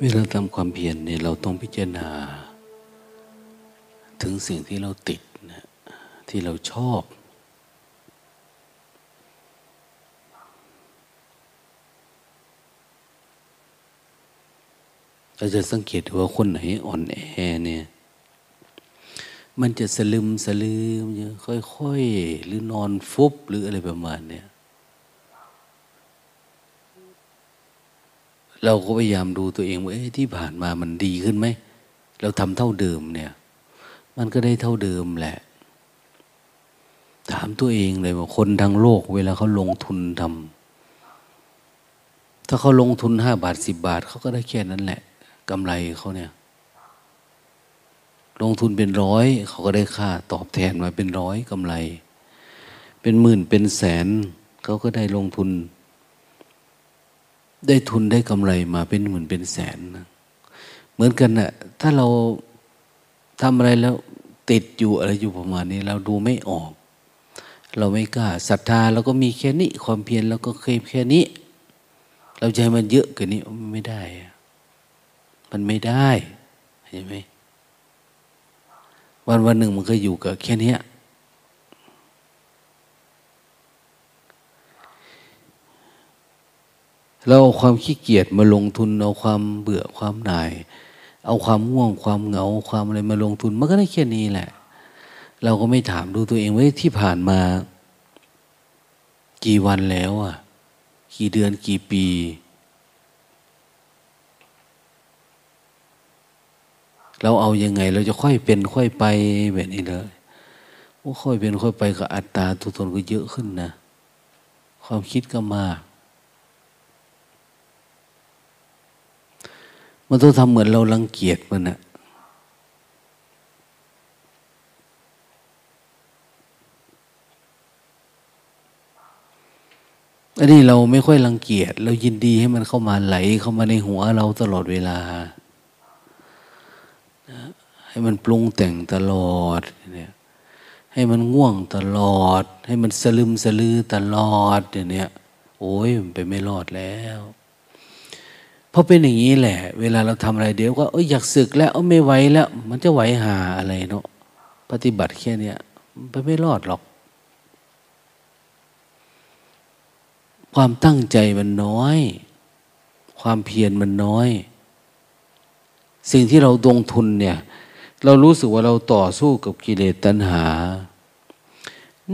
เวลาทำความเพียรเนี่ยเราต้องพิจารณา ถึงสิ่งที่เราติดนะที่เราชอบ เราจะสังเกตว่าคนไหนอ่อนแอเนี่ย มันจะสลึมสลืมค่อยๆ หรือนอนฟุบหรืออะไรประมาณเนี่ย เราก็พยายามดูตัวเองว่าที่ผ่านมามันดีขึ้นไหม เราทำเท่าเดิมเนี่ย มันก็ได้เท่าเดิมแหละ ถามตัวเองเลยว่าคนทั้งโลก เวลาเขาลงทุนทำถ้าเขาลงทุนห้าบาทสิบบาทเขาก็ได้แค่นั้นแหละกำไรเขาเนี่ย ลงทุนเป็นร้อยเขาก็ได้ค่าตอบแทนมาเป็นร้อยกำไร เป็นหมื่นเป็นแสนเขาก็ได้ลงทุน ได้ทุนได้กำไรมาเป็นหมื่นเป็นแสนนะเหมือนกันนะ่ะถ้าเราทำอะไรแล้วติดอยู่อะไรอยู่ประมาณนี้ เราดูไม่ออก เราไม่กล้าศรัทธาเราก็มีแค่นี้ ความเพียรเราก็เคยแค่นี้ เราใจมันเยอะกว่านี้ไม่ได้ มันไม่ได้เห็นไหมวันวันหนึ่งมันก็อยู่กับแค่นี้ เราเอาความขี้เกียจมาลงทุน เอาความเบื่อความหน่าย เอาความง่วงความเหงาความอะไรมาลงทุนมันก็ได้แค่นี้แหละ เราก็ไม่ถามดูตัวเองว่าที่ผ่านมา กี่วันแล้วอะ กี่เดือนกี่ปี เราเอายังไง เราจะค่อยเป็นค่อยไปแบบนี้เลยว่าค่อยเป็นค่อยไปกับอัตตาตัวตนก็เยอะขึ้นนะ ความคิดก็มาก มันต้องทำเหมือนเรารังเกียจมันอะอันนี้เราไม่ค่อยรังเกียจเรายินดีให้มันเข้ามาไหลเข้ามาในหัวเราตลอดเวลา ให้มันปรุงแต่งตลอดเนี่ยให้มันง่วงตลอด ให้มันสลึมสลือตลอดเนี่ยโอ้ยมันไปไม่รอดแล้ว พราะเป็นอย่างนี้แหละ เวลาเราทำอะไรเดี๋ยวก็เอออยากศึกแล้วเออไม่ไหวแล้ว มันจะไหวหาอะไรเนาะปฏิบัติแค่เนี้ยไปไม่รอดหรอก ความตั้งใจมันน้อย ความเพียรมันน้อย สิ่งที่เราลงทุนเนี่ย เรารู้สึกว่าเราต่อสู้กับกิเลสตัณหา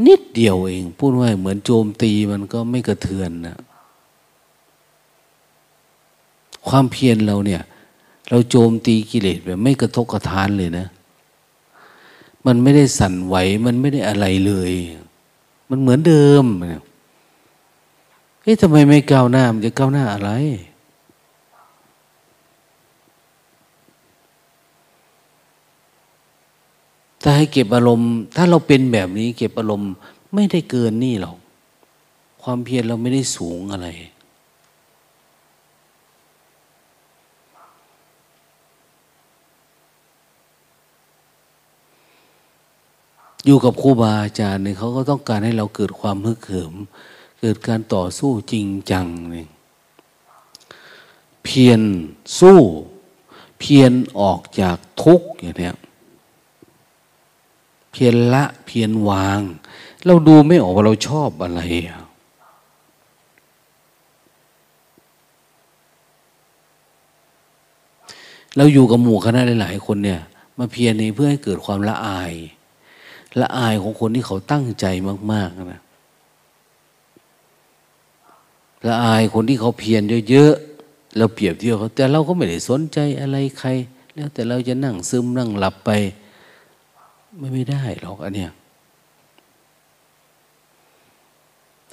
นิดเดียวเอง พูดว่าเหมือนโจมตีมันก็ไม่กระเทือนนะ ความเพียรเราเนี่ย เราโจมตีกิเลสแบบไม่กระทบกระทานเลยนะ มันไม่ได้สั่นไหว มันไม่ได้อะไรเลย มันเหมือนเดิมเฮ้ยทำไมไม่ก้าวหน้า มันจะก้าวหน้าอะไรถ้าให้เก็บอารมณ์ ถ้าเราเป็นแบบนี้ เก็บอารมณ์ไม่ได้เกินนี่หรอก ความเพียรเราไม่ได้สูงอะไร อยู่กับครูบาอาจารย์เนี่ยเขาก็ต้องการให้เราเกิดความฮึกเหิม เกิดการต่อสู้จริงจังเนี่ยเพียรสู้ เพียรออกจากทุกข์อย่างเนี้ยเพียรละเพียรวาง เราดูไม่ออกว่าเราชอบอะไรเราอยู่กับหมู่คณะหลาย ๆ คนเนี่ย มาเพียรนี้เพื่อให้เกิดความละอาย ละอายของคนที่เขาตั้งใจมาก ๆนะละอายคนที่เขาเพียรเยอะๆเราเปรียบเทียบเขาแต่เราก็ไม่ได้สนใจอะไรใคร แล้วแต่เราจะนั่งซึมนั่งหลับไปไม่ไม่ได้หรอกอันเนี้ย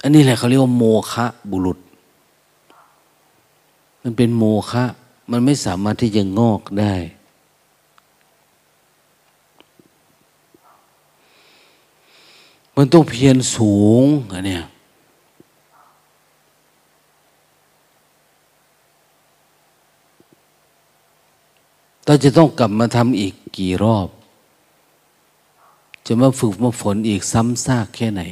อันนี้แหละเขาเรียกว่าโมคะบุรุษ มันเป็นโมคะ มันไม่สามารถที่จะงอกได้ มันต้องเพียรสูงอันเนี้ยเราจะต้องกลับมาทำอีกกี่รอบ จะมาฝึกมาฝนอีกซ้ำซากแค่ไหน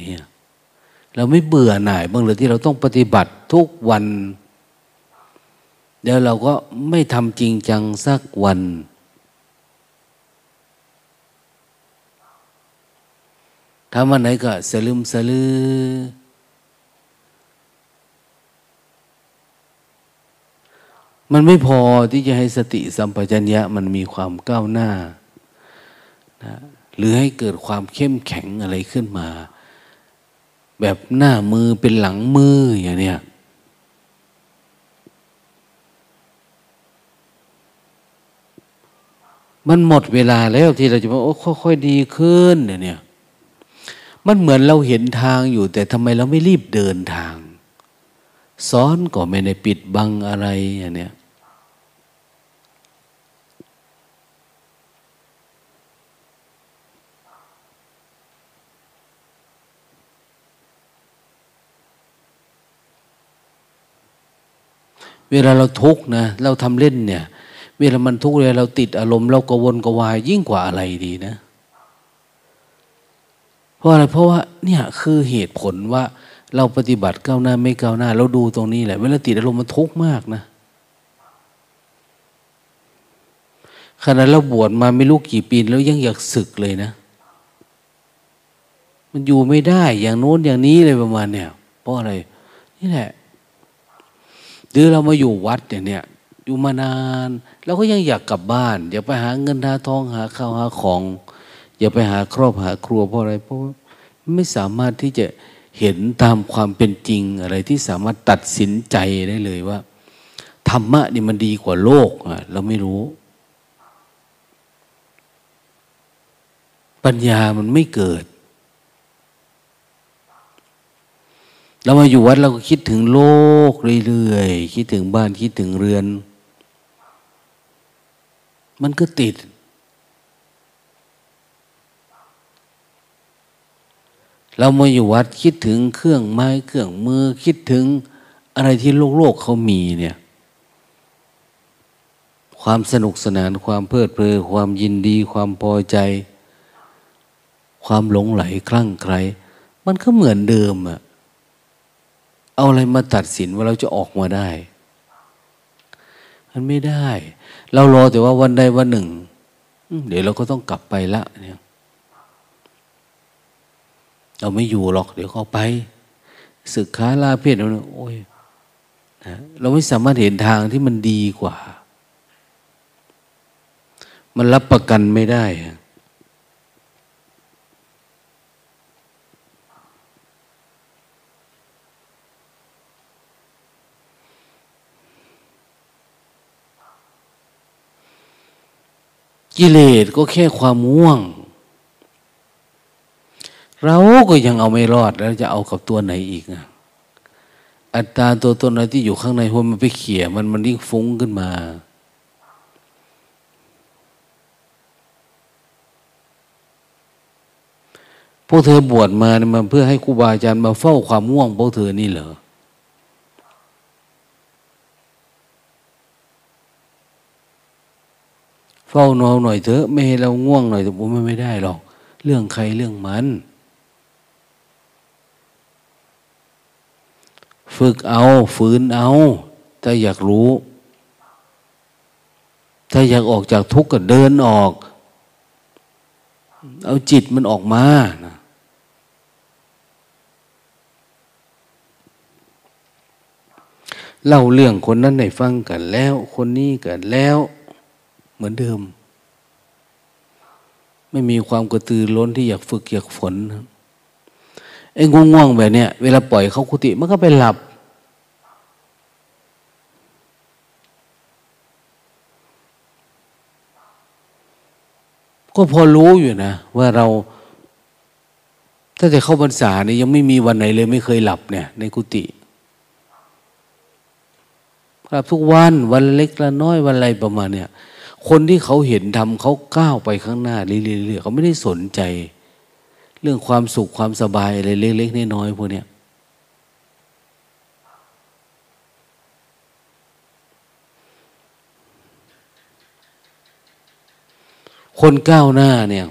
เราไม่เบื่อหน่ายบ้างเลยที่เราต้องปฏิบัติทุกวันเดี๋ยวเราก็ไม่ทำจริงจังสักวัน ทำวันไหนก็สลืมสลือ มันไม่พอที่จะให้สติสัมปชัญญะมันมีความก้าวหน้านะหรือให้เกิดความเข้มแข็งอะไรขึ้นมา แบบหน้ามือเป็นหลังมืออย่างเนี้ยมันหมดเวลาแล้วที่เราจะบอกโอ้ค่อยๆดีขึ้นเนี่ย มันเหมือนเราเห็นทางอยู่ แต่ทำไมเราไม่รีบเดินทาง ซ้อนก็ไม่ได้ปิดบังอะไรอย่างเนี้ยเวลาเราทุกข์นะเราทำเล่นเนี่ย เวลามันทุกข์เลยเราติดอารมณ์ เรากวนกวายยิ่งกว่าอะไรดีนะ ราะอะไรเพราะว่าเนี่ยคือเหตุผลว่าเราปฏิบัติก้าวหน้าไม่ก้าวหน้า เราดูตรงนี้แหละ เวลาติดอารมณ์มันทุกข์มากนะขณะเราบวชมาไม่รู้กี่ปีแล้วยังอยากศึกเลยนะ มันอยู่ไม่ได้อย่างโน้นอย่างนี้เลยประมาณเนี่ย เพราะอะไร นี่แหละหรือเรามาอยู่วัดอย่างเนี้ยอยู่มานานเราก็ยังอยากกลับบ้านอยากไปหาเงินหาทองหาข้าวหาของ อย่าไปหาครอบหาครัวเพราะอะไร เพราะไม่สามารถที่จะเห็นตามความเป็นจริงอะไรที่สามารถตัดสินใจได้เลยว่า ธรรมะนี่มันดีกว่าโลกเราไม่รู้ ปัญญามันไม่เกิดเรามาอยู่วัดเราก็คิดถึงโลกเรื่อยๆคิดถึงบ้านคิดถึงเรือน มันก็ติด เรามาอยู่วัดคิดถึงเครื่องไม้เครื่องมือคิดถึงอะไรที่โลกโลกเขามีเนี่ย ความสนุกสนานความเพลิดเพลินความยินดี ความพอใจ ความหลงไหลคลั่งไคล้มันก็เหมือนเดิมอะเอาอะไรมาตัดสินว่าเราจะออกมาได้ มันไม่ได้ เรารอแต่ว่าวันใดวันหนึ่ง เดี๋ยวเราก็ต้องกลับไปละเนี่ย เราไม่อยู่หรอก เดี๋ยวเขาไปศึกค้าลาเพศเราโอ้ยนะเราไม่สามารถเห็นทางที่มันดีกว่า มันรับประกันไม่ได้กิเลสก็แค่ความง่วง เราก็ยังเอาไม่รอดแล้วจะเอากับตัวไหนอีกอะอัตตาตัวตนอะไรที่อยู่ข้างในหัวมันไปเขี่ยมันมันยิ่งฟุ้งขึ้นมา พวกเธอบวชมาเนี่ยมันเพื่อให้ครูบาอาจารย์มาเฝ้าความง่วงพวกเธอนี่เหรอเฝ้านอนหน่อยเถอะไม่ให้เราง่วงหน่อยแต่ผมไม่ได้หรอก เรื่องใครเรื่องมัน ฝึกเอาฝืนเอา ถ้าอยากรู้ ถ้าอยากออกจากทุกข์ก็เดินออก เอาจิตมันออกมานะเล่าเรื่องคนนั้นให้ฟังกันแล้ว คนนี้กันแล้ว เหมือนเดิม ไม่มีความกระตือร้นที่อยากฝึกอยากฝน ไอ้ง่วงๆแบบเนี้ยเวลาปล่อยเขาคุติมันก็ไปหลับ ก็พอรู้อยู่นะ ว่าเราถ้าจะเข้าพรรษาเนี่ยยังไม่มีวันไหนเลย ไม่เคยหลับเนี่ย ในกุฏิหลับทุกวันวันเล็กละน้อยวันอะไรประมาณเนี่ยคนที่เขาเห็นทำเขาก้าวไปข้างหน้าเรื่อยๆเขาไม่ได้สนใจ เรื่องความสุขความสบายอะไรเล็กๆน้อยๆพวกเนี้ยคนก้าวหน้าเนี่ย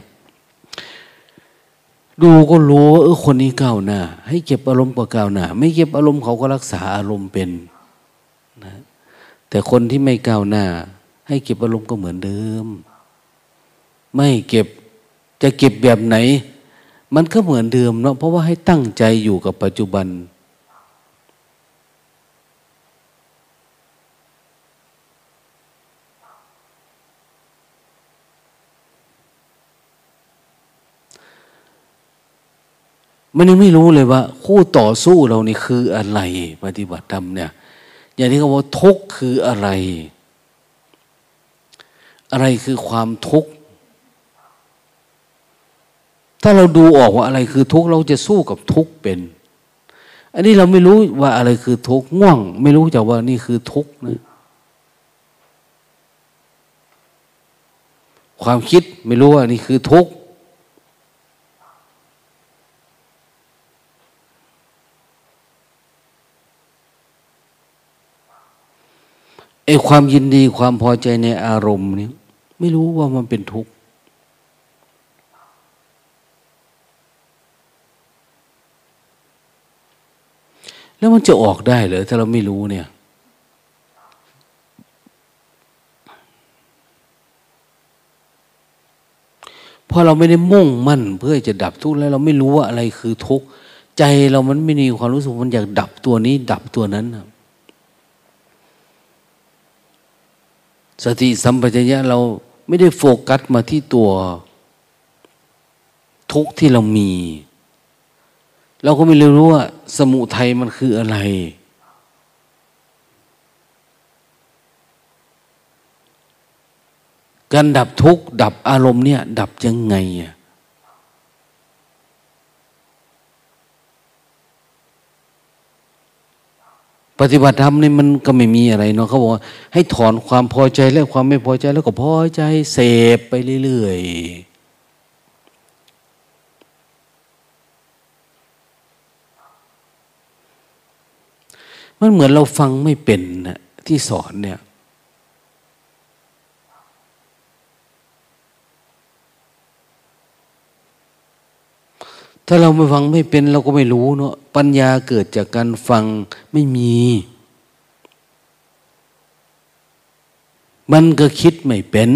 ดูก็รู้ว่าเออคนนี้ก้าวหน้า ให้เก็บอารมณ์กว่าก้าวหน้า ไม่เก็บอารมณ์เขาก็รักษาอารมณ์เป็นนะแต่คนที่ไม่ก้าวหน้า ให้เก็บอารมณ์ก็เหมือนเดิม ไม่เก็บจะเก็บแบบไหน มันก็เหมือนเดิมเนาะเพราะว่าให้ตั้งใจอยู่กับปัจจุบัน มันยังไม่รู้เลยว่า คู่ต่อสู้เรานี่คืออะไร ปฏิบัติธรรมเนี่ย อย่างที่เขาบอกทุกข์คืออะไร อะไรคือความทุกข์ ถ้าเราดูออกว่าอะไรคือทุกข์เราจะสู้กับทุกข์เป็น อันนี้เราไม่รู้ว่าอะไรคือทุกข์ง่วง ไม่รู้จักว่านี่คือทุกข์นะความคิดไม่รู้ว่านี่คือทุกข์ไอ้ความยินดีความพอใจในอารมณ์นี้ไม่รู้ว่ามันเป็นทุกข์ แล้วมันจะออกได้เหรอถ้าเราไม่รู้เนี่ย พอเราไม่ได้มุ่งมั่นเพื่อจะดับทุกข์แล้วเราไม่รู้ว่าอะไรคือทุกข์ใจเรามันไม่มีความรู้สึกมันอยากดับตัวนี้ ดับตัวนั้นสติสัมปชัญญะเราไม่ได้โฟกัสมาที่ตัวทุกข์ที่เรามี เราก็ไม่รู้ว่า สมุทัยมันคืออะไร การดับทุกข์ ดับอารมณ์เนี่ย ดับยังไงอะปฏิบัติธรรมนี่มันก็ไม่มีอะไรเนาะเขาบอกว่าให้ถอนความพอใจและความไม่พอใจแล้วก็พอใจเสพไปเรื่อยๆ มันเหมือนเราฟังไม่เป็นนะที่สอนเนี่ย ถ้าเราไม่ฟังไม่เป็นเราก็ไม่รู้เนาะปัญญาเกิดจากการฟังไม่มี มันก็คิดไม่เป็น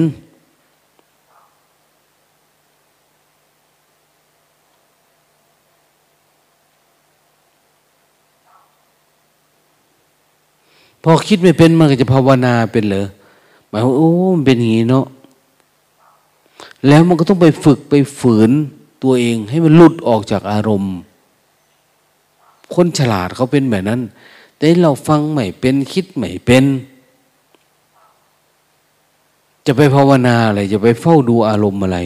พอคิดไม่เป็นมันก็จะภาวนาเป็นเหรอหมายว่าโอ้มันเป็นอย่างนี้เนาะแล้วมันก็ต้องไปฝึกไปฝืนตัวเอง ให้มันหลุดออกจากอารมณ์ คนฉลาดเขาเป็นแบบนั้น แต่เราฟังไม่เป็นคิดไม่เป็น จะไปภาวนาอะไรจะไปเฝ้าดูอารมณ์อะไร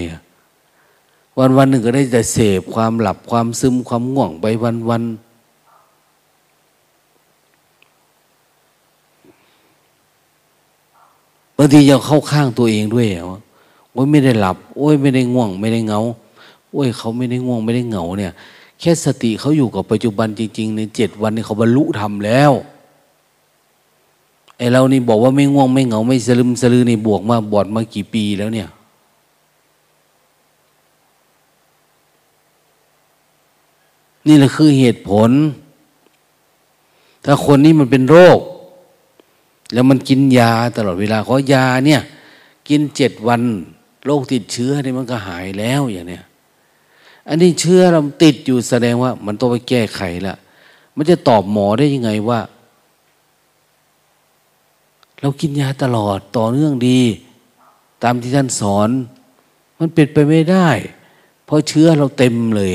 วันวันหนึ่งก็ได้แต่เสพความหลับความซึมความง่วงไปวันวันางทียังเข้าข้างตัวเองด้วยว่าโอ้ยไม่ได้หลับ โอ้ยไม่ได้ง่วง ไม่ได้เงา โอ้ยเขาไม่ได้ง่วงไม่ได้เหงาเนี่ย แค่สติเขาอยู่กับปัจจุบันจริงๆในเจ็ดวันนี้เขาบรรลุธรรมแล้วไอเรานี่บอกว่าไม่ง่วงไม่เหงา ไม่สลึมสลือนี่บวกมาบอดมากี่ปีแล้วเนี่ย นี่แหละคือเหตุผล ถ้าคนนี้มันเป็นโรค แล้วมันกินยาตลอดเวลาเขายาเนี่ย กินเจ็ดวันโรคติดเชื้อนี่มันก็หายแล้วอย่างเนี้ยอันนี้เชื้อเราติดอยู่แสดงว่า มันต้องไปแก้ไขละมันจะตอบหมอได้ยังไงว่า เรากินยาตลอดต่อเนื่องดี ตามที่ท่านสอน มันเป็นไปไม่ได้ เพราะเชื้อเราเต็มเลย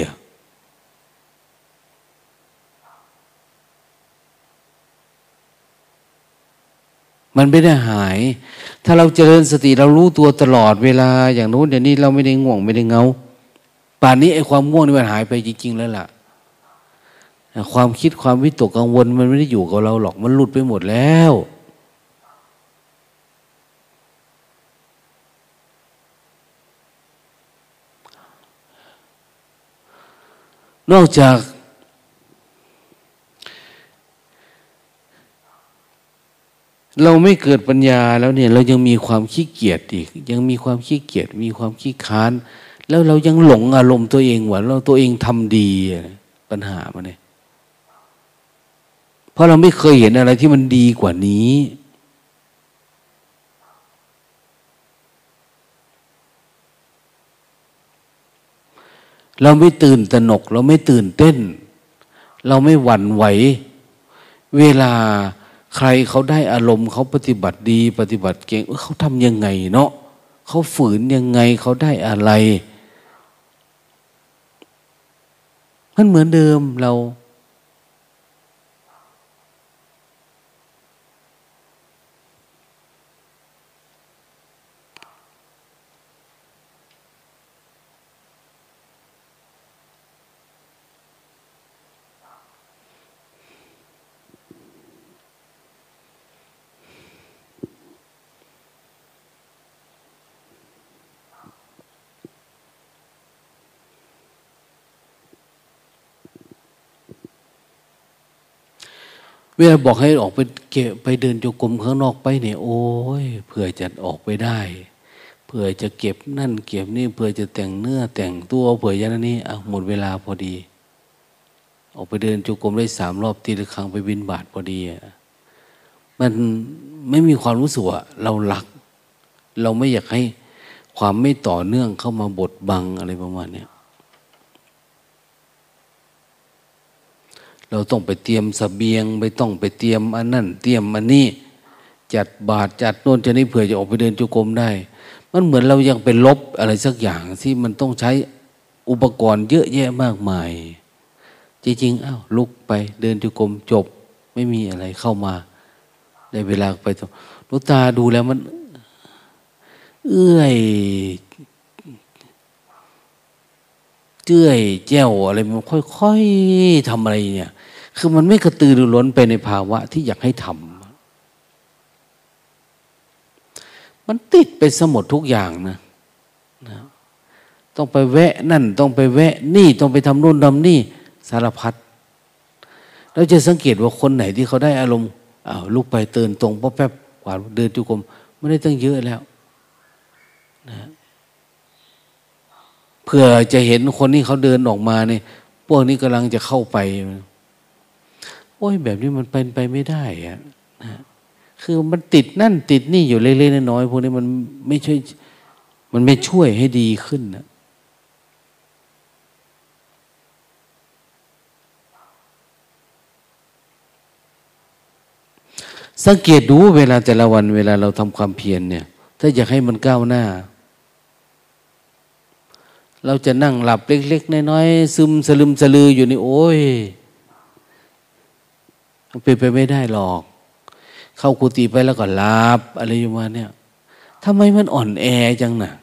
มันไม่ได้หาย ถ้าเราเจริญสติเรารู้ตัวตลอดเวลา อย่างนู้นอย่างนี้เราไม่ได้ง่วงไม่ได้เงา ป่านนี้ไอ้ความง่วงนี่มันหายไปจริง ๆ แล้วล่ะ ความคิดความวิตกกังวล มันไม่ได้อยู่กับเราหรอก มันหลุดไปหมดแล้ว นอกจาก เราไม่เกิดปัญญาแล้วเนี่ย เรายังมีความขี้เกียจอีก ยังมีความขี้เกียจมีความขี้ค้าน แล้วเรายังหลงอารมณ์ตัวเองว่าเราตัวเองทำดีปัญหามันเนี่ยเพราะเราไม่เคยเห็นอะไรที่มันดีกว่านี้ เราไม่ตื่นตระหนก เราไม่ตื่นเต้น เราไม่หวั่นไหว เวลา ใครเขาได้อารมณ์เขาปฏิบัติดี ปฏิบัติเก่งเขาทำยังไงเนาะเขาฝืนยังไงเขาได้อะไรมันเหมือนเดิมเรา เวลาบอกให้ออกไปเก็บไปเดินจงกรมข้างนอกไปเนี่ยโอ้ยเผื่อจะออกไปได้เผื่อจะเก็บนั่นเก็บนี่เผื่อจะแต่งเนื้อแต่งตัวเผื่อยันนี่อะหมดเวลาพอดี ออกไปเดินจงกรมได้สามรอบทีละครั้งไปบินบาทพอดีอะมันไม่มีความรู้สึกว่าเราหลัก เราไม่อยากให้ความไม่ต่อเนื่องเข้ามาบดบังอะไรประมาณเนี้ย เราต้องไปเตรียมสเสบียงไปต้องไปเตรียมอันนั่นเตรียมอันนี้จัดบาทจัดโน่นจะนี้เผื่อจะออกไปเดินจุกรมได้ มันเหมือนเรายังเป็นลบอะไรสักอย่างที่มันต้องใช้อุปกรณ์เยอะแยะมากมาย จริงๆอ้าวลุกไปเดินจุกรมจบ ไม่มีอะไรเข้ามาได้เวลาไปลูกตาดูแล้วมัน เอื้อย เจื้อยแจ้วอะไรมันค่อยๆทำอะไรเนี่ย คือมันไม่กระตือรือร้นไปในภาวะที่อยากให้ทำมันติดไปสมดทุกอย่างนะนะ ต้องไปแวะนั่น ต้องไปแวะนี่ต้องไปทำนู่นทำนี่ สารพัดเราจะสังเกตว่าคนไหนที่เขาได้อารมณ์อ้าวลุกไปเตือนตรงป๊อแป๊บกวาดเดินจุกรมไม่ได้ตั้งเยอะแล้ว นะ เพื่อจะเห็นคนนี้เขาเดินออกมาเนี่ยพวกนี้กำลังจะเข้าไป โอ้ยแบบนี้มันเป็นไปไม่ได้อะนะคือมันติดนั่นติดนี่อยู่เล็กๆน้อยๆพวกนี้มันไม่ช่วยมันไม่ช่วยให้ดีขึ้นนะสังเกตดูเวลาแต่ละวันเวลาเราทำความเพียรเนี่ย ถ้าอยากให้มันก้าวหน้า เราจะนั่งหลับเล็ก ๆ น้อยๆซึมสลึมสลืออยู่นี่โอ้ยมันเป็นไปไม่ได้หรอก เข้ากุฏิไปแล้วก็หลาบอะไรอยู่มาเนี่ยทำไมมันอ่อนแอจังนะ่ะ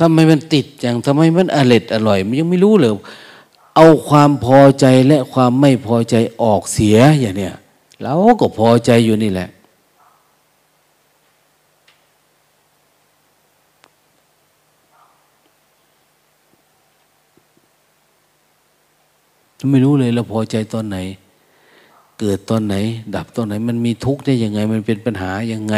ทำไมมันติดจังทำไมมันอร่อยอร่อย มันยังไม่รู้เลย เอาความพอใจและความไม่พอใจออกเสียอย่างเนี้ย เราก็พอใจอยู่นี่แหละ ไม่รู้เลยเราพอใจตอนไหน เกิดตอนไหน ดับตอนไหน มันมีทุกข์ได้ยังไง มันเป็นปัญหายังไง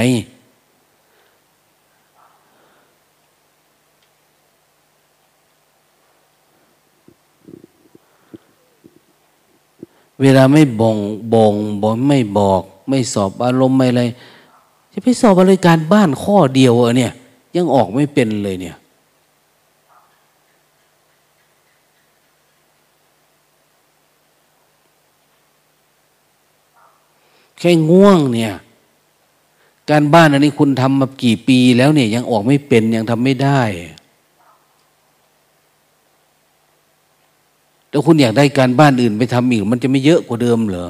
เวลาไม่บ่งบ่งบอกไม่บอก ไม่สอบอารมณ์ไม่อะไรจะไปสอบอะไรการบ้านข้อเดียวเออเนี่ย ยังออกไม่เป็นเลยเนี่ย แค่ง่วงเนี่ย การบ้านอันนี้คุณทำมากี่ปีแล้วเนี่ย ยังออกไม่เป็นยังทำไม่ได้ แล้วคุณอยากได้การบ้านอื่นไปทำอีก มันจะไม่เยอะกว่าเดิมเหรอ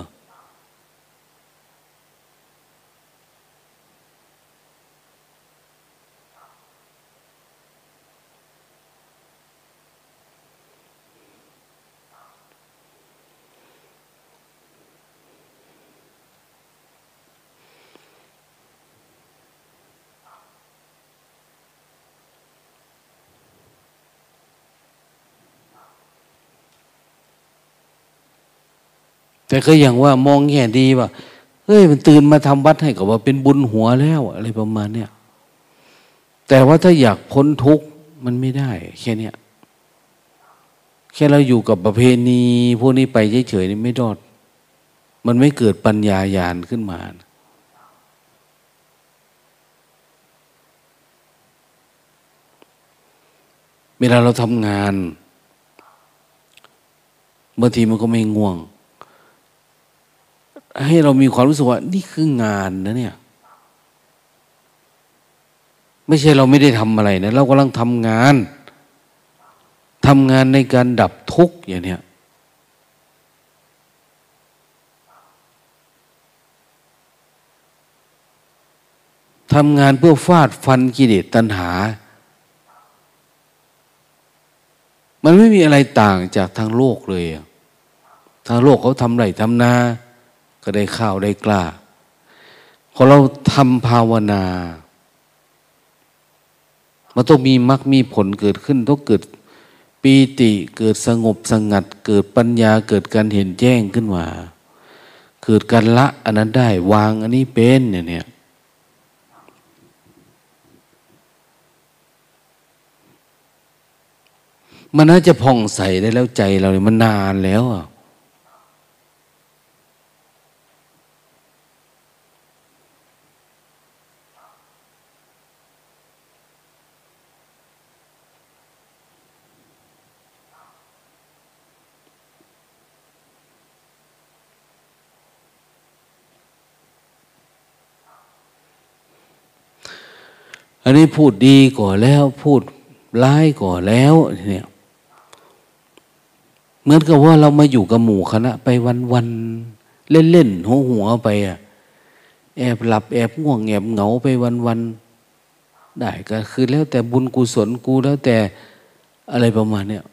แต่ก็อย่างว่ามองแง่ดีว่าเอ้ยมันตื่นมาทำวัดให้กับว่าเป็นบุญหัวแล้วอะไรประมาณเนี้ยแต่ว่าถ้าอยากพ้นทุกข์มันไม่ได้ แค่เนี้ยแค่เราอยู่กับประเพณีพวกนี้ไปเฉยๆนี่ไม่ดอด มันไม่เกิดปัญญาญาณขึ้นมา เวลาเราทำงานบางทีมันก็ไม่ง่วง ให้เรามีความรู้สึกว่า นี่คืองานนะเนี่ย ไม่ใช่เราไม่ได้ทำอะไรนะ เรากำลังทำงานทำงานในการดับทุกข์อย่างเนี้ยทำงานเพื่อฟาดฟันกิเลสตัณหา มันไม่มีอะไรต่างจากทางโลกเลย ทางโลกเขาทำไรทำนา ก็ได้ข้าวได้กล้าพอเราทำภาวนามันต้องมีมรรคมีผลเกิดขึ้นต้องเกิดปีติเกิดสงบสงัด เกิดปัญญาเกิดการเห็นแจ้งขึ้นมา เกิดการละอันนั้นได้วางอันนี้เป็นเนี่ยเนี่ยมันน่าจะผ่องใสได้แล้วใจเราเนี่ยมันนานแล้วอะ อันนี้พูดดีก่อนแล้ว พูดร้ายก่อนแล้วเนี่ยเหมือนกับว่าเรามาอยู่กับหมู่คณะ ไปวันวันเล่นเล่นหัวหัวไปอะแอบหลับแอบง่วงแอบเหงาไปวันวันได้ก็คือแล้วแต่บุญกุศลกูแล้วแต่อะไรประมาณเนี้ย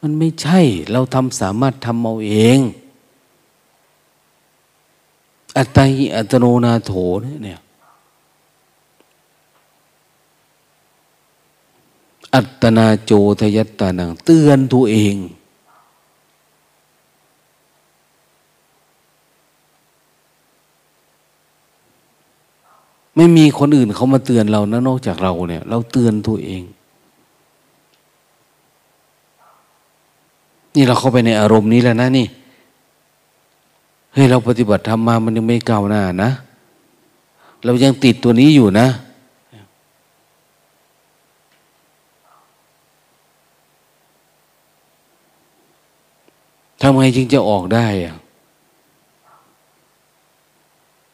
มันไม่ใช่เราทำสามารถทำเอาเอง อัตติอัตโนนาโถเนี่ย อัตนาโจทยัตตานัง เตือนตัวเอง ไม่มีคนอื่นเขามาเตือนเรานะนอกจากเราเนี่ย เราเตือนตัวเอง นี่เราเข้าไปในอารมณ์นี้แล้วนะนี่เฮ้ยเราปฏิบัติธรรมมามันยังไม่ก้าวหน้านะ เรายังติดตัวนี้อยู่นะ ทำไงจึงจะออกได้อะ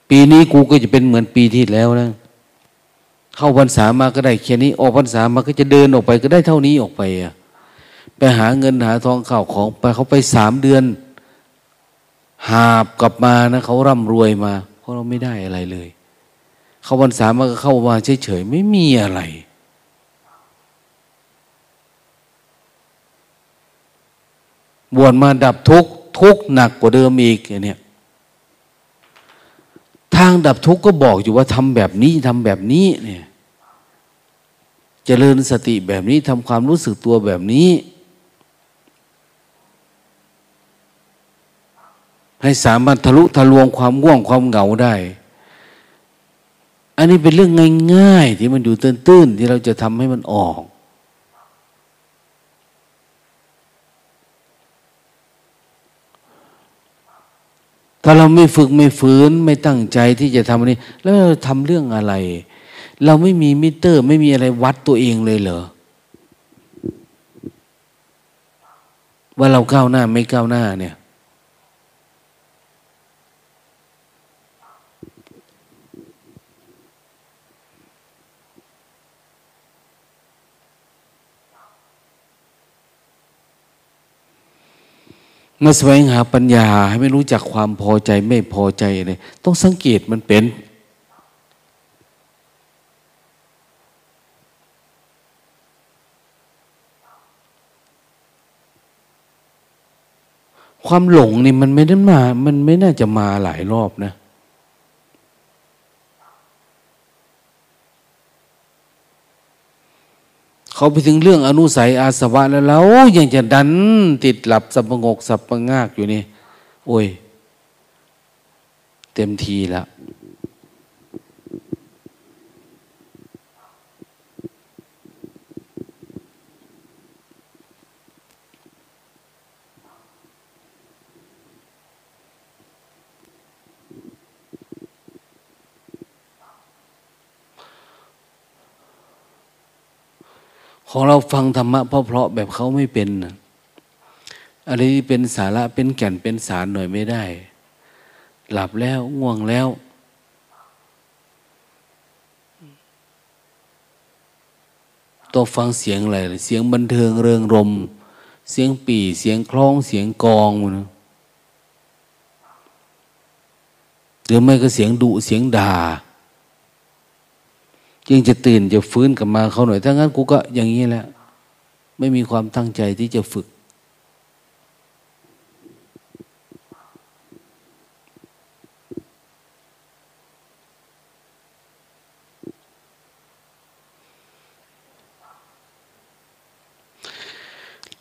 ปีนี้กูก็จะเป็นเหมือนปีที่แล้วนะเข้าพรรษามาก็ได้แค่นี้ ออกพรรษามาก็จะเดินออกไปก็ได้เท่านี้ออกไปอะไปหาเงินหาทองข่าวของไปเขาไปสามเดือน หาบกลับมานะเขาร่ำรวยมา เพราะเราไม่ได้อะไรเลย เข้าพรรษามาก็เข้ามาเฉยๆไม่มีอะไร บวชมาดับทุกทุกหนักกว่าเดิมอีกอย่างเนี้ยทางดับทุกข์ก็บอกอยู่ว่าทำแบบนี้ทำแบบนี้เนี่ยจเจริญสติแบบนี้ทำความรู้สึกตัวแบบนี้ ให้สามารถทะลุทะลวงความง่วงความเหงาได้ อันนี้เป็นเรื่องง่าย ๆ ที่มันอยู่ตื้นๆที่เราจะทำให้มันออก ถ้าเราไม่ฝึกไม่ฝืนไม่ตั้งใจที่จะทำอันนี้ แล้วเราทำเรื่องอะไร เราไม่มีมิเตอร์ ไม่มีอะไรวัดตัวเองเลยเหรอว่าเราก้าวหน้าไม่ก้าวหน้าเนี่ย มาแสวงหาปัญญาให้ไม่รู้จักความพอใจไม่พอใจเลยต้องสังเกตมันเป็นความหลงนี่มันไม่ได้มา มันไม่น่าจะมาหลายรอบนะ เขาไปถึงเรื่องอนุสัยอาสวะแล้วเรายังจะดันติดหลับสับประงกสับประงากอยู่นี่ โอ้ย เต็มทีแล้ว ของเราฟังธรรมะเพราะเพราะแบบเขาไม่เป็นอะไรที่เป็นสาระเป็นแก่นเป็นสารหน่อยไม่ได้ หลับแล้วง่วงแล้วต้องฟังเสียงอะไรเสียงบันเทิงเริงรม เสียงปี่เสียงคล้องเสียงกองนะหรือไม่ก็เสียงดุเสียงด่า จึงจะตื่นจะฟื้นกลับมาเขาหน่อยถ้างั้นกูก็อย่างนี้แหละ ไม่มีความตั้งใจที่จะฝึก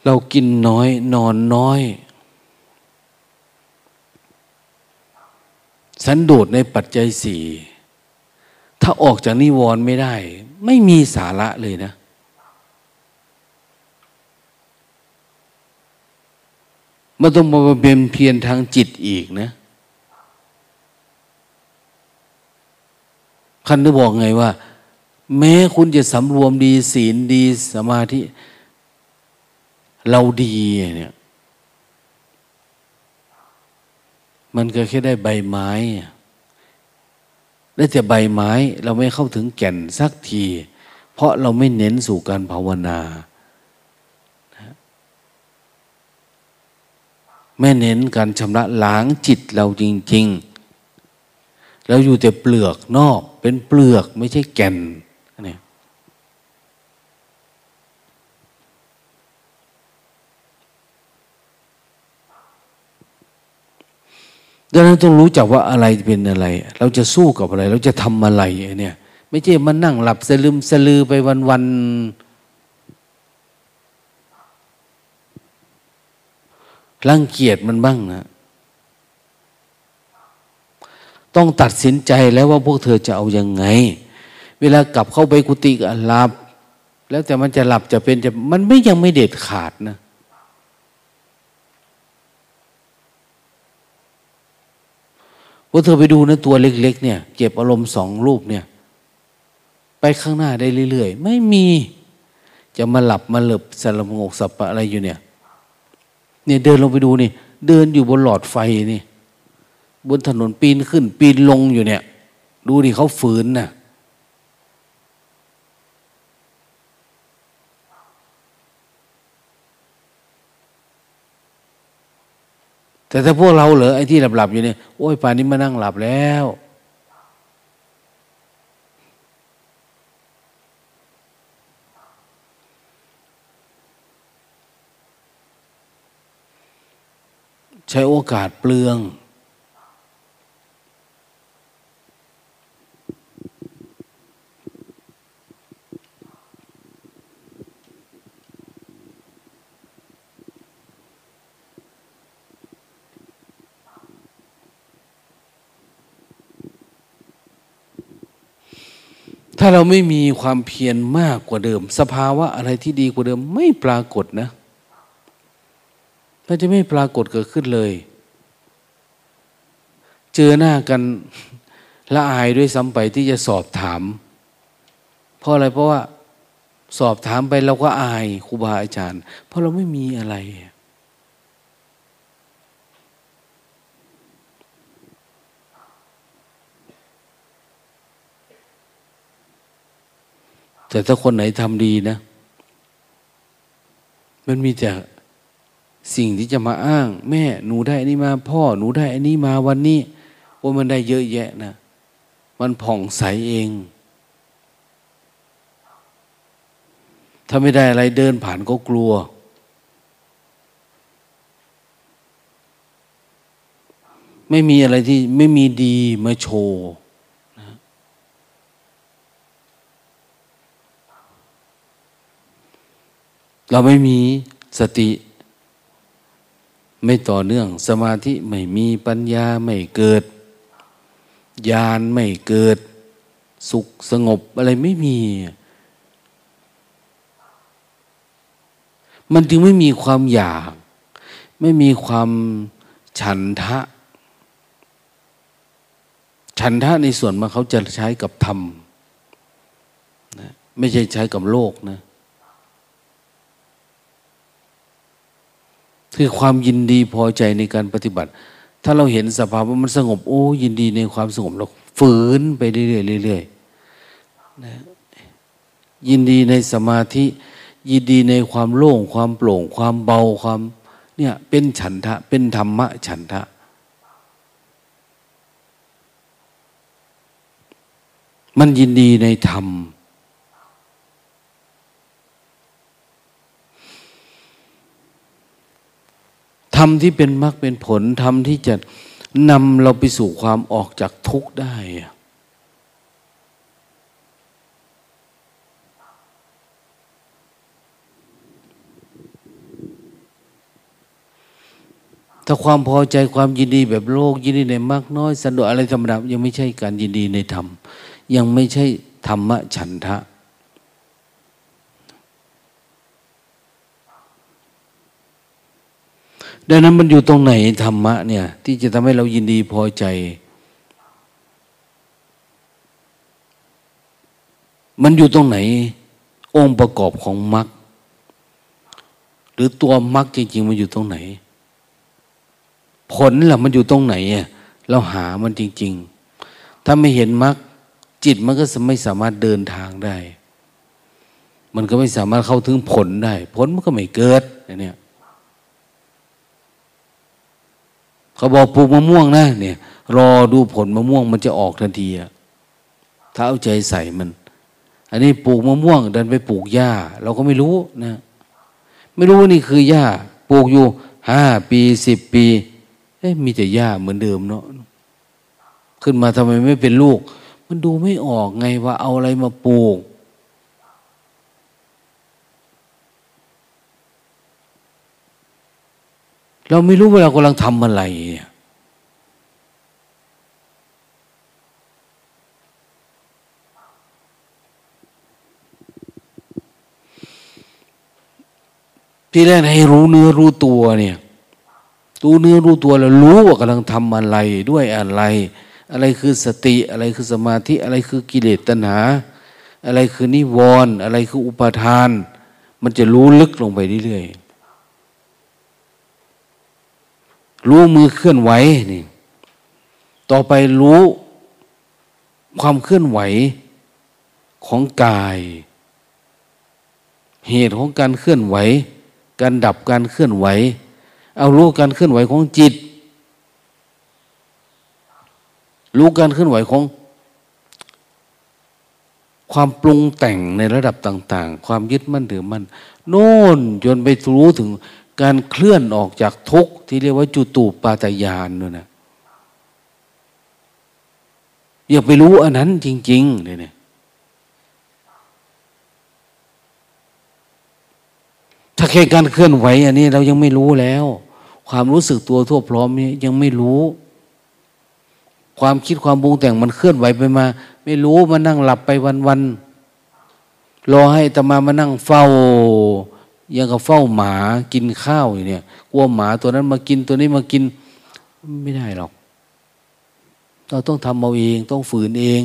เรากินน้อย นอนน้อยสันโดษในปัจจัยสี่ ถ้าออกจากนิวรณ์ไม่ได้ ไม่มีสาระเลยนะ มันต้องมาเป็นเพียรทางจิตอีกนะคันได้บอกไงว่า แม้คุณจะสำรวมดีศีลดีสมาธิ เราดีเนี่ย มันก็แค่ได้ใบไม้ ได้แต่ใบไม้เราไม่เข้าถึงแก่นสักที เพราะเราไม่เน้นสู่การภาวนา ไม่เน้นการชำระล้างจิตเราจริง ๆ เราอยู่แต่เปลือกนอกเป็นเปลือกไม่ใช่แก่น ดังนั้นต้องรู้จักว่าอะไรเป็นอะไร เราจะสู้กับอะไร เราจะทำอะไรเนี่ย ไม่ใช่มานั่งหลับสลืมสลือไปวันๆรังเกียจมันบ้างนะต้องตัดสินใจแล้วว่าพวกเธอจะเอาอยัางไง เวลากลับเข้าไปกุฏิก็หลับ แล้วแต่มันจะหลับจะเป็นจะมันไม่ยังไม่เด็ดขาดนะ ว่าเธอไปดูนะตัวเล็ก ๆ เนี่ย เก็บอารมณ์สองรูปเนี่ย ไปข้างหน้าได้เรื่อยๆ ไม่มีจะมาหลับมาหลับสลับงกสับปะอะไรอยู่เนี่ย เนี่ยเดินลงไปดูนี่ เดินอยู่บนหลอดไฟนี่ บนถนนปีนขึ้น ปีนลงอยู่เนี่ย ดูดิเขาฝืนนะ่ะ แต่ถ้าพวกเราเหรอไอ้ที่หลับๆอยู่เนี่ยโอ้ยป่านนี้มานั่งหลับแล้ว ใช้โอกาสเปลือง ถ้าเราไม่มีความเพียรมากกว่าเดิม สภาวะอะไรที่ดีกว่าเดิมไม่ปรากฏนะมันจะไม่ปรากฏเกิดขึ้นเลย เจอหน้ากันละอายด้วยซ้ำไปที่จะสอบถาม เพราะอะไรเพราะว่าสอบถามไปเราก็อายครูบาอาจารย์ เพราะเราไม่มีอะไร แต่ถ้าคนไหนทำดีนะ มันมีแต่สิ่งที่จะมาอ้าง แม่หนูได้อันนี้มา พ่อหนูได้อันนี้มาวันนี้ว่ามันได้เยอะแยะนะ มันผ่องใสเอง ถ้าไม่ได้อะไรเดินผ่านก็กลัว ไม่มีอะไรที่ไม่มีดีมาโชว์ เราไม่มีสติ ไม่ต่อเนื่อง สมาธิไม่มีปัญญาไม่เกิดญาณไม่เกิด สุขสงบอะไรไม่มี มันจึงไม่มีความอยาก ไม่มีความฉันทะ ฉันทะในส่วนมาเขาจะใช้กับธรรมนะไม่ใช่ใช้กับโลกนะ คือความยินดีพอใจในการปฏิบัติ ถ้าเราเห็นสภาพว่ามันสงบ โอ้ ยินดีในความสงบเราฝืนไปเรื่อยๆเรื่อยๆนะยินดีในสมาธิ ยินดีในความโล่ง ความโปร่ง ความเบาความเนี่ยเป็นฉันทะ เป็นธรรมะฉันทะมันยินดีในธรรมธ รรมที่เป็นมรรคเป็นผลธรรมที่จะนำเราไปสู่ความออกจากทุกข์ได้ ถ้าความพอใจความยินดีแบบโลกยินดีในมากน้อยสันโดษอะไรธรรมดายังไม่ใช่การยินดีในธรรม ยังไม่ใช่ธรรมะฉันทะ ดังนั้นมันอยู่ตรงไหนธรรมะเนี่ย ที่จะทำให้เรายินดีพอใจ มันอยู่ตรงไหน องค์ประกอบของมรรคหรือตัวมรรคจริง ๆ มันอยู่ตรงไหน ผลล่ะมันอยู่ตรงไหนเราหามันจริง ๆ ถ้าไม่เห็นมรรคจิตมันก็ไม่สามารถเดินทางได้ มันก็ไม่สามารถเข้าถึงผลได้ ผลมันก็ไม่เกิดเนี่ย เขาบอกปลูกมะม่วงนะเนี่ยรอดูผลมะม่วงมันจะออกทันทีอะถ้าเอาใจใส่มัน อันนี้ปลูกมะม่วงดินไปปลูกหญ้า เราก็ไม่รู้นะ ไม่รู้ว่านี่คือหญ้าปลูกอยู่ห้าปีสิบปีเอ๊ะมีแต่หญ้าเหมือนเดิมเนาะขึ้นมาทำไมไม่เป็นลูก มันดูไม่ออกไงว่าเอาอะไรมาปลูก เราไม่รู้ว่าเรากำลังทำอะไรเนี่ยที่แรกให้รู้เนื้อรู้ตัวเนี่ยรู้เนื้อรู้ตัวแล้วรู้ว่ากำลังทำอะไรด้วยอะไร อะไรคือสติอะไรคือสมาธิอะไรคือกิเลสตัณหา อะไรคือนิวรณ์อะไรคืออุปาทาน มันจะรู้ลึกลงไปเรื่อยๆ รู้มือเคลื่อนไหวนี่ ต่อไปรู้ความเคลื่อนไหวของกาย เหตุของการเคลื่อนไหว การดับการเคลื่อนไหว เอารู้การเคลื่อนไหวของจิต รู้การเคลื่อนไหวของ ความปรุงแต่งในระดับต่าง ๆ ความยึดมั่นถือมั่นโน่นจนไปรู้ถึง การเคลื่อนออกจากทุกข์ที่เรียกว่าจุตูปาตยานนู่นนะอย่าไปรู้อันนั้นจริงๆเลยเนี่ยถ้าแค่การเคลื่อนไหวอันนี้เรายังไม่รู้แล้ว ความรู้สึกตัวทั่วพร้อมนี้ยังไม่รู้ ความคิดความบุงแต่งมันเคลื่อนไหวไปมา ไม่รู้มานั่งหลับไปวันๆรอให้ตมามานั่งเฝ้า ยังกับเฝ้าหมากินข้าวอยู่เนี่ย กลัวหมาตัวนั้นมากินตัวนี้มากินไม่ได้หรอก เราต้องทำเอาเอง ต้องฝืนเอง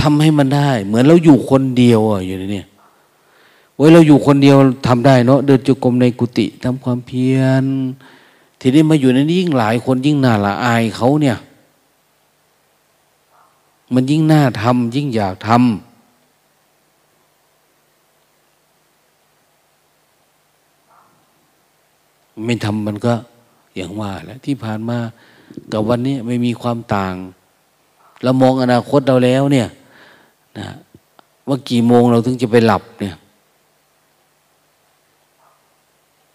ทำให้มันได้ เหมือนเราอยู่คนเดียวอะอยู่เนี่ยไว้เราอยู่คนเดียวทำได้เนาะเดินจุกรมในกุฏิทำความเพียร ทีนี้มาอยู่ในนี้ยิ่งหลายคนยิ่งน่าละอายเขาเนี่ย มันยิ่งน่าทำยิ่งอยากทำไม่ทำมันก็อย่างว่าแล้วที่ผ่านมากับวันนี้ไม่มีความต่างเรามองอนาคตเราแล้วเนี่ยนะว่ากี่โมงเราถึงจะไปหลับเนี่ย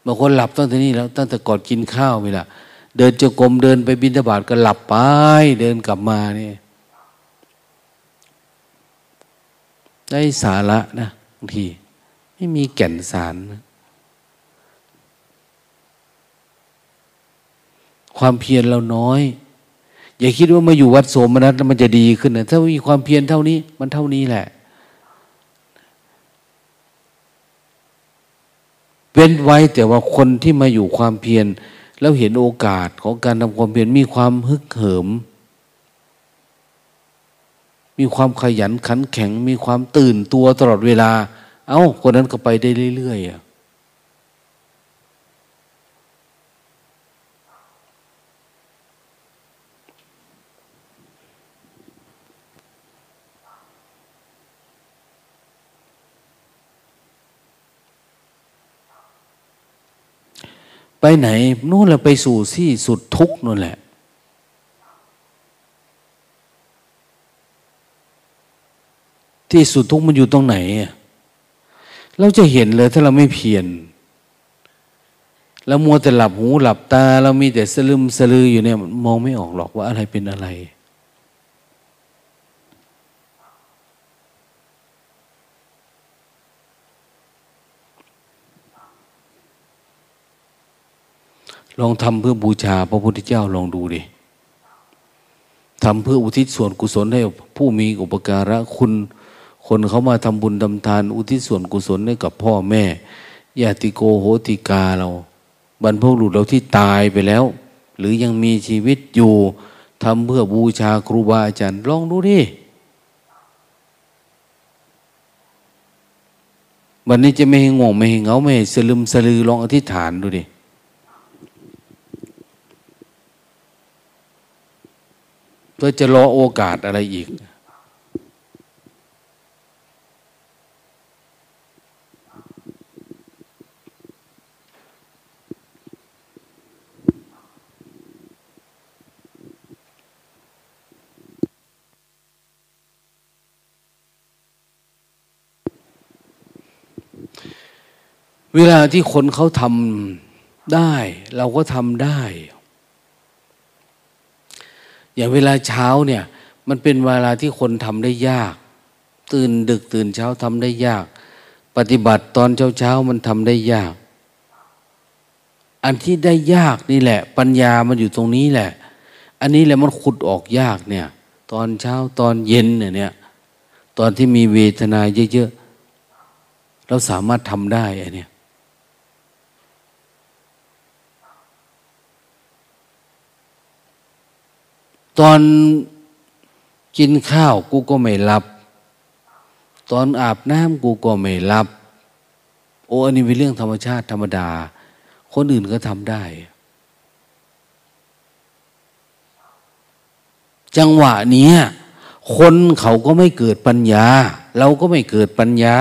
บางคนหลับตั้งแต่นี้แล้ว ตั้งแต่ก่อนกินข้าวไปละเดินจะกรมเดินไปบินทบาทก็หลับไป เดินกลับมาเนี่ย ได้สาระนะบางที ไม่มีแก่นสารนะความเพียรเราน้อย อย่าคิดว่ามาอยู่วัดโสมนัสมันจะดีขึ้นนะถ้ามีความเพียรเท่านี้ มันเท่านี้แหละเป็นไว้แต่ว่าคนที่มาอยู่ความเพียรแล้วเห็นโอกาสของการทำความเพียรมีความฮึกเหิม มีความขยันขันแข็ง มีความตื่นตัวตลอดเวลา เอา้าคนนั้นก็ไปได้เรื่อยๆอะไปไหนนู่นแหละไปสู่ที่สุดทุกนั่นแหละ ที่สุดทุกมันอยู่ตรงไหน เราจะเห็นเลยถ้าเราไม่เพียรแล้วมัวแต่หลับหูหลับตา เรามีแต่สลึมสลืออยู่เนี่ยมองไม่ออกหรอกว่าอะไรเป็นอะไร ลองทำเพื่อบูชาพระพุทธเจ้าลองดูดิทำเพื่ออุทิศส่วนกุศลให้ผู้มีอุปการะคุณ คนเขามาทำบุญทำทาน อุทิศส่วนกุศลให้กับพ่อแม่ญาติโกโหติกาเรา บรรพบุรุษเราที่ตายไปแล้ว หรือยังมีชีวิตอยู่ทำเพื่อบูชาครูบาอาจารย์ลองดูดิวันนี้จะไม่ให้งงไม่ให้เงาไม่ให้สลึมสลือลองอธิษฐานดูดิเพื่อจะรอโอกาสอะไรอีก เวลาที่คนเขาทำได้ เราก็ทำได้ อย่างเวลาเช้าเนี่ย มันเป็นเวลาที่คนทำได้ยาก ตื่นดึกตื่นเช้าทำได้ยาก ปฏิบัติตอนเช้าเช้ามันทำได้ยาก อันที่ได้ยากนี่แหละ ปัญญามันอยู่ตรงนี้แหละ อันนี้แหละมันขุดออกยากเนี่ย ตอนเช้าตอนเย็นเนี่ย ตอนที่มีเวทนาเยอะๆเราสามารถทำได้อันเนี้ย ตอนกินข้าวกูก็ไม่รับ ตอนอาบน้ำกูก็ไม่รับ โอ้อันนี้เป็นเรื่องธรรมชาติธรรมดา คนอื่นก็ทำได้ จังหวะนี้คนเขาก็ไม่เกิดปัญญา เราก็ไม่เกิดปัญญา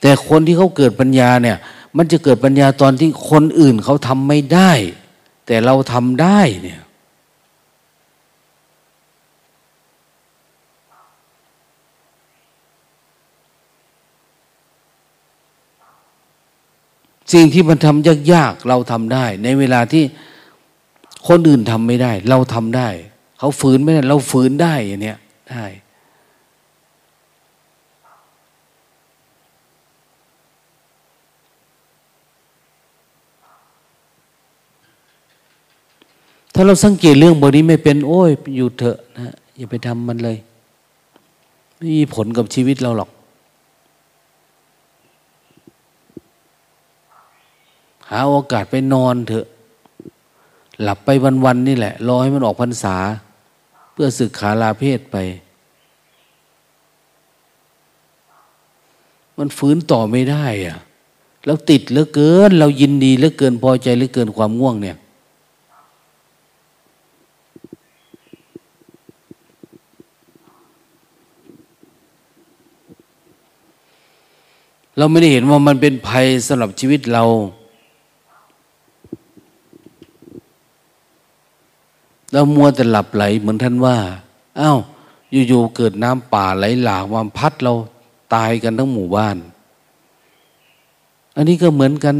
แต่คนที่เขาเกิดปัญญาเนี่ย มันจะเกิดปัญญาตอนที่คนอื่นเขาทำไม่ได้ แต่เราทำได้เนี่ย สิ่งที่มันทำยากๆเราทำได้ ในเวลาที่คนอื่นทำไม่ได้ เราทำได้ เขาฝืนไม่ได้ เราฝืนได้อย่างเนี้ยได้ ถ้าเราสังเกตเรื่องบนี้ไม่เป็น โอ้ยอยู่เถอะนะอย่าไปทำมันเลย ไม่มีผลกับชีวิตเราหรอก หาโอกาสไปนอนเถอะ หลับไปวันๆนี่แหละ รอให้มันออกพรรษา เพื่อศึกขาลาเพศไป มันฟื้นต่อไม่ได้อะเราติดเหลือเกิน เรายินดีเหลือเกินพอใจเหลือเกินความง่วงเนี่ย เราไม่ได้เห็นว่ามันเป็นภัยสำหรับชีวิตเรา เรามัวแต่หลับไหลเหมือนท่านว่าอา้าวอยู่ๆเกิดน้ำป่าไหลหลากมาพัดเราตายกันทั้งหมู่บ้าน อันนี้ก็เหมือนกัน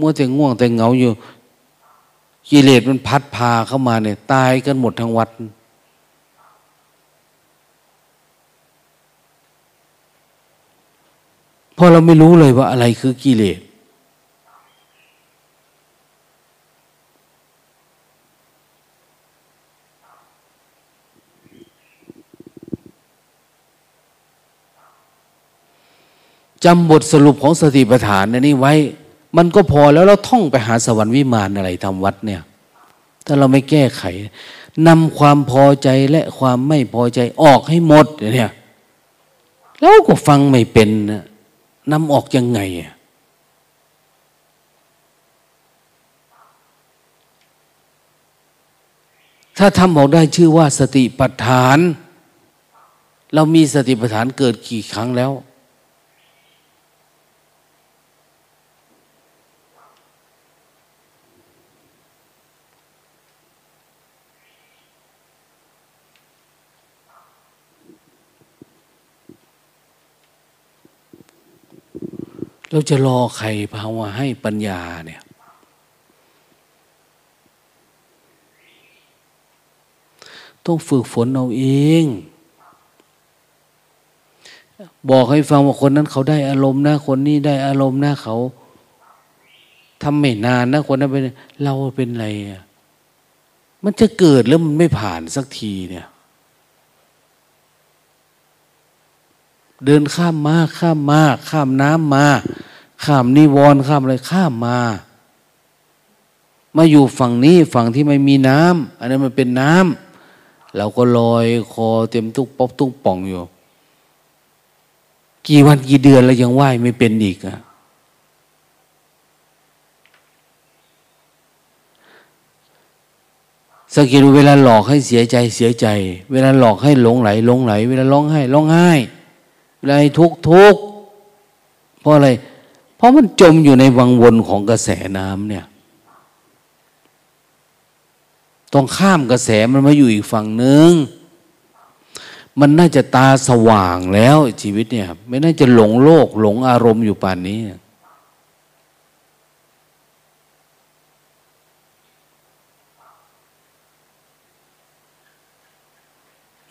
มัวแต่ง่วงแต่เหงาอยู่กิเลสมันพัดพาเข้ามาเนี่ย ตายกันหมดทั้งวัด เพราะเราไม่รู้เลยว่าอะไรคือกิเลสจำบทสรุปของสติปัฏฐานนนี้ไว้ มันก็พอแล้วเราท่องไปหาสวรรค์วิมานอะไรทำวัดเนี่ย ถ้าเราไม่แก้ไขนำความพอใจและความไม่พอใจออกให้หมดเนี่ยเราก็ฟังไม่เป็นนะ นำออกยังไง ถ้าทำออกได้ชื่อว่าสติปัฏฐาน เรามีสติปัฏฐานเกิดกี่ครั้งแล้ว เราจะรอใครภาวะให้ปัญญาเนี่ย ต้องฝึกฝนเอาเอง บอกให้ฟังว่าคนนั้นเขาได้อารมณ์นะ คนนี้ได้อารมณ์นะเขาทำไม่นานนะคนนั้นเป็นเราเป็นอะไรมันจะเกิดแล้วมันไม่ผ่านสักทีเนี่ย เดินข้ามมาข้ามมาข้ามน้ำมา ข้ามนิวรณ์ข้ามอะไรข้ามมา มาอยู่ฝั่งนี้ฝั่งที่ไม่มีน้ำอันนั้นมันเป็นน้ำเราก็ลอยคอเต็มตุกป๊อกตุกป่องอยู่ กี่วันกี่เดือนแล้วยังว่ายไม่เป็นอีกอะสังเกตดูเวลาหลอกให้เสียใจเสียใจ เวลาหลอกให้หลงไหลหลงไหล เวลาร้องไห้ร้องไห้ อะไรทุกทุกเพราะอะไร เพราะมันจมอยู่ในวังวนของกระแสน้ำเนี่ยต้องข้ามกระแสมันมาอยู่อีกฝั่งหนึ่งมันน่าจะตาสว่างแล้วชีวิตเนี่ย ไม่น่าจะหลงโลกหลงอารมณ์อยู่ป่านนี้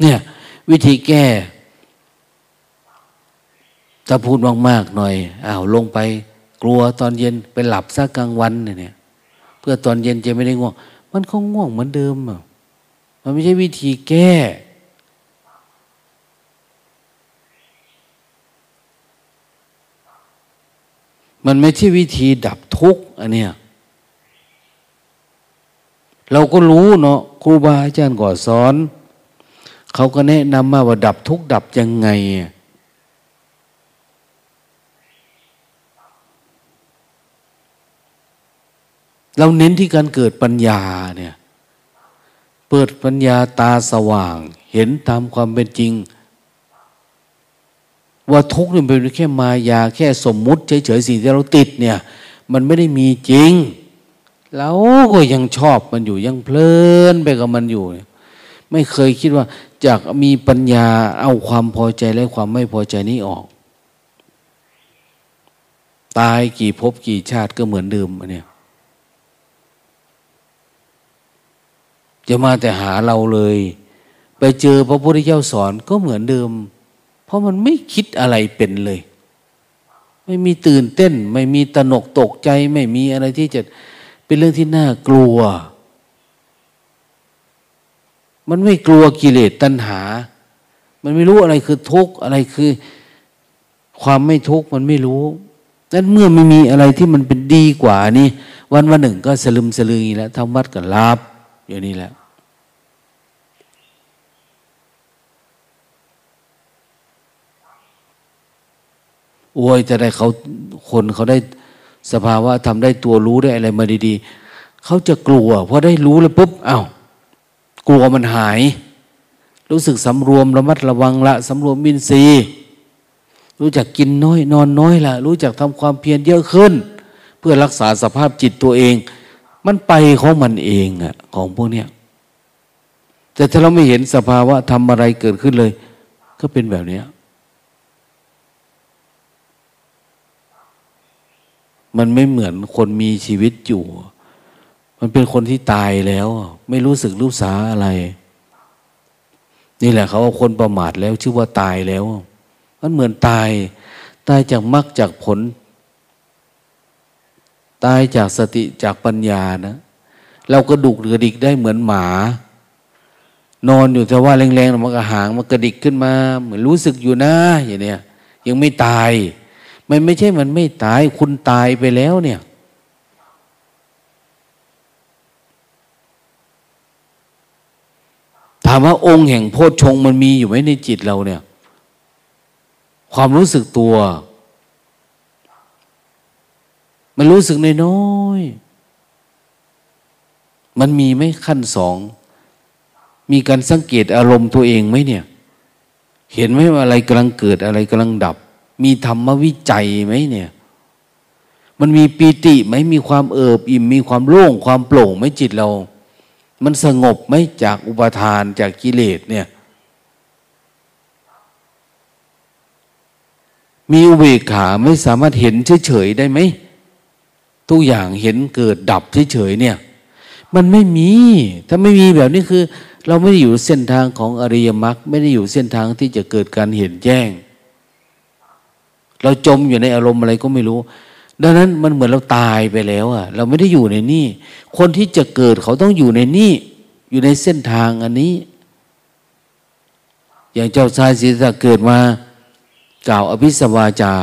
เนี่ย วิธีแก้ ถ้าพูดมากๆหน่อยอ้าวลงไป กลัวตอนเย็นไปหลับซะกลางวันเนี่ยเพื่อตอนเย็นจะไม่ได้ง่วง มันคงง่วงเหมือนเดิมอะมันไม่ใช่วิธีแก้ มันไม่ใช่วิธีดับทุกข์อันเนี้ยเราก็รู้เนาะครูบาอาจารย์ก่อสอน เขาก็แนะนำมาว่าดับทุกข์ดับยังไง เราเน้นที่การเกิดปัญญาเนี่ย เปิดปัญญาตาสว่าง เห็นตามความเป็นจริง ว่าทุกข์นี่เป็นแค่มายาแค่สมมุติเฉยๆสิ่งที่เราติดเนี่ย มันไม่ได้มีจริงเราก็ยังชอบมันอยู่ยังเพลินไปกับมันอยู่ ไม่เคยคิดว่าจากมีปัญญาเอาความพอใจและความไม่พอใจนี้ออก ตายกี่ภพกี่ชาติก็เหมือนเดิมอันเนี้ย จะมาแต่หาเราเลย ไปเจอพระพุทธเจ้าสอนก็เหมือนเดิม เพราะมันไม่คิดอะไรเป็นเลย ไม่มีตื่นเต้น ไม่มีตนกตกใจ ไม่มีอะไรที่จะเป็นเรื่องที่น่ากลัว มันไม่กลัวกิเลสตัณหา มันไม่รู้อะไรคือทุกข์อะไรคือความไม่ทุกข์มันไม่รู้นั้นเมื่อไม่มีอะไรที่มันเป็นดีกว่านี่วันวันหนึ่งก็สลึมสลือแล้วทำวัดกับลาบ อย่างนี้แหละโอ้ยจะได้เขาคนเขาได้สภาวะทำได้ตัวรู้ได้อะไรมาดี ๆ เขาจะกลัวเพราะได้รู้แล้วปุ๊บอา้าวกลัวมันหาย รู้สึกสำรวมระมัดระวังละสำรวมมินทรีรู้จักกินน้อย นอนน้อยละรู้จักทำความเพียรเยอะขึ้น เพื่อรักษาสภาพจิตตัวเอง มันไปของมันเองอะของพวกเนี้ยแต่ถ้าเราไม่เห็นสภาวะทำอะไรเกิดขึ้นเลย ก็เป็นแบบนี้มันไม่เหมือนคนมีชีวิตอยู่ มันเป็นคนที่ตายแล้ว ไม่รู้สึกรู้สาอะไร นี่แหละเขาว่าคนประมาทแล้ว ชื่อว่าตายแล้ว มันเหมือนตาย ตายจากมรรคจากผล ตายจากสติจากปัญญานะ เราก็ดุกกระดิกได้เหมือนหมา นอนอยู่แต่ว่าแรงๆมันก็หางมันกระดิกขึ้นมา เหมือนรู้สึกอยู่นะอย่างเนี้ยยังไม่ตาย มันไม่ใช่มันไม่ตาย คุณตายไปแล้วเนี่ยถามว่าองค์แห่งโพชฌงมันมีอยู่ไหมในจิตเราเนี่ย ความรู้สึกตัว มันรู้สึกน้อยๆมันมีไหมขั้นสอง มีการสังเกตอารมณ์ตัวเองไหมเนี่ย เห็นไหมว่าอะไรกำลังเกิดอะไรกำลังดับ มีธรรมวิจัยไหมเนี่ย มันมีปีติไหมมีความเอิบอิ่มมีความโล่งความโปร่งไหมจิตเรา มันสงบไหมจากอุปทานจากกิเลสเนี่ยมีอุเบกขาไม่สามารถเห็นเฉยๆได้ไหม ทุกอย่างเห็นเกิดดับเฉยๆเนี่ย มันไม่มี ถ้าไม่มีแบบนี้คือ เราไม่ได้อยู่เส้นทางของอริยมรรคไม่ได้อยู่เส้นทางที่จะเกิดการเห็นแจ้ง เราจมอยู่ในอารมณ์อะไรก็ไม่รู้ ดังนั้นมันเหมือนเราตายไปแล้วอะเราไม่ได้อยู่ในนี่ คนที่จะเกิดเขาต้องอยู่ในนี่ อยู่ในเส้นทางอันนี้ อย่างเจ้าชายศริษะเกิดมากล่าวอภิสวาจา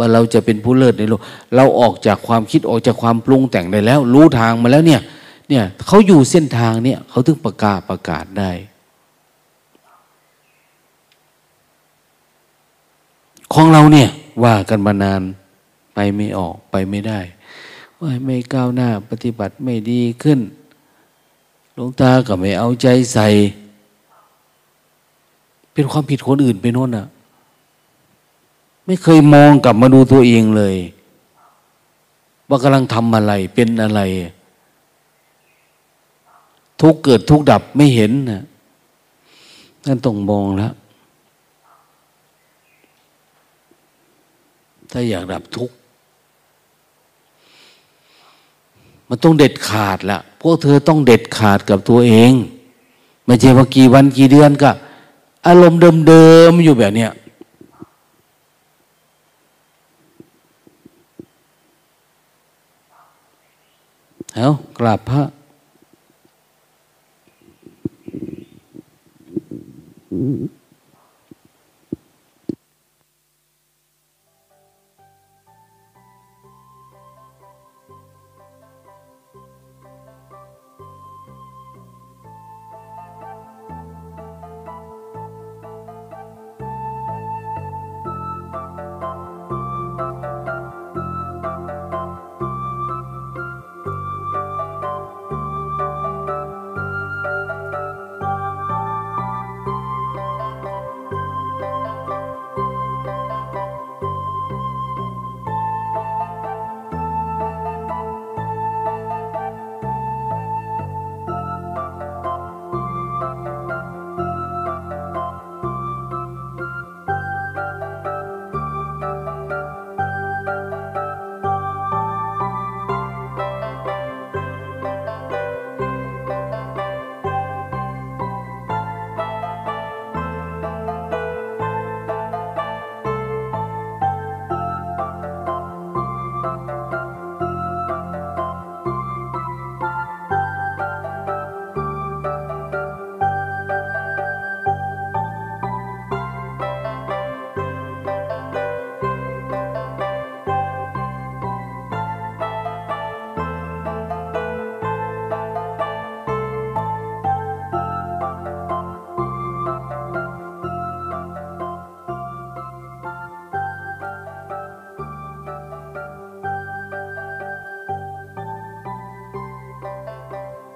ว่าเราจะเป็นผู้เลิศในโลก เราออกจากความคิดออกจากความปรุงแต่งได้แล้ว รู้ทางมาแล้วเนี่ย เนี่ยเขาอยู่เส้นทางเนี่ยเขาถึงประกาศประกาศได้ ของเราเนี่ยว่ากันมานานไปไม่ออกไปไม่ได้ ว่าไม่ก้าวหน้าปฏิบัติไม่ดีขึ้นหลวงตาก็ไม่เอาใจใส่ เป็นความผิดคนอื่นไปโน่นอะ ไม่เคยมองกลับมาดูตัวเองเลย ว่ากำลังทำอะไรเป็นอะไร ทุกเกิดทุกดับไม่เห็นนะนั่นต้องมองแล้วถ้าอยากดับทุกข์มันต้องเด็ดขาดละพวกเธอต้องเด็ดขาดกับตัวเอง ไม่ใช่ว่ากี่วันกี่เดือนก็ อารมณ์เดิมๆอยู่แบบเนี้ย เอากราบพระอืม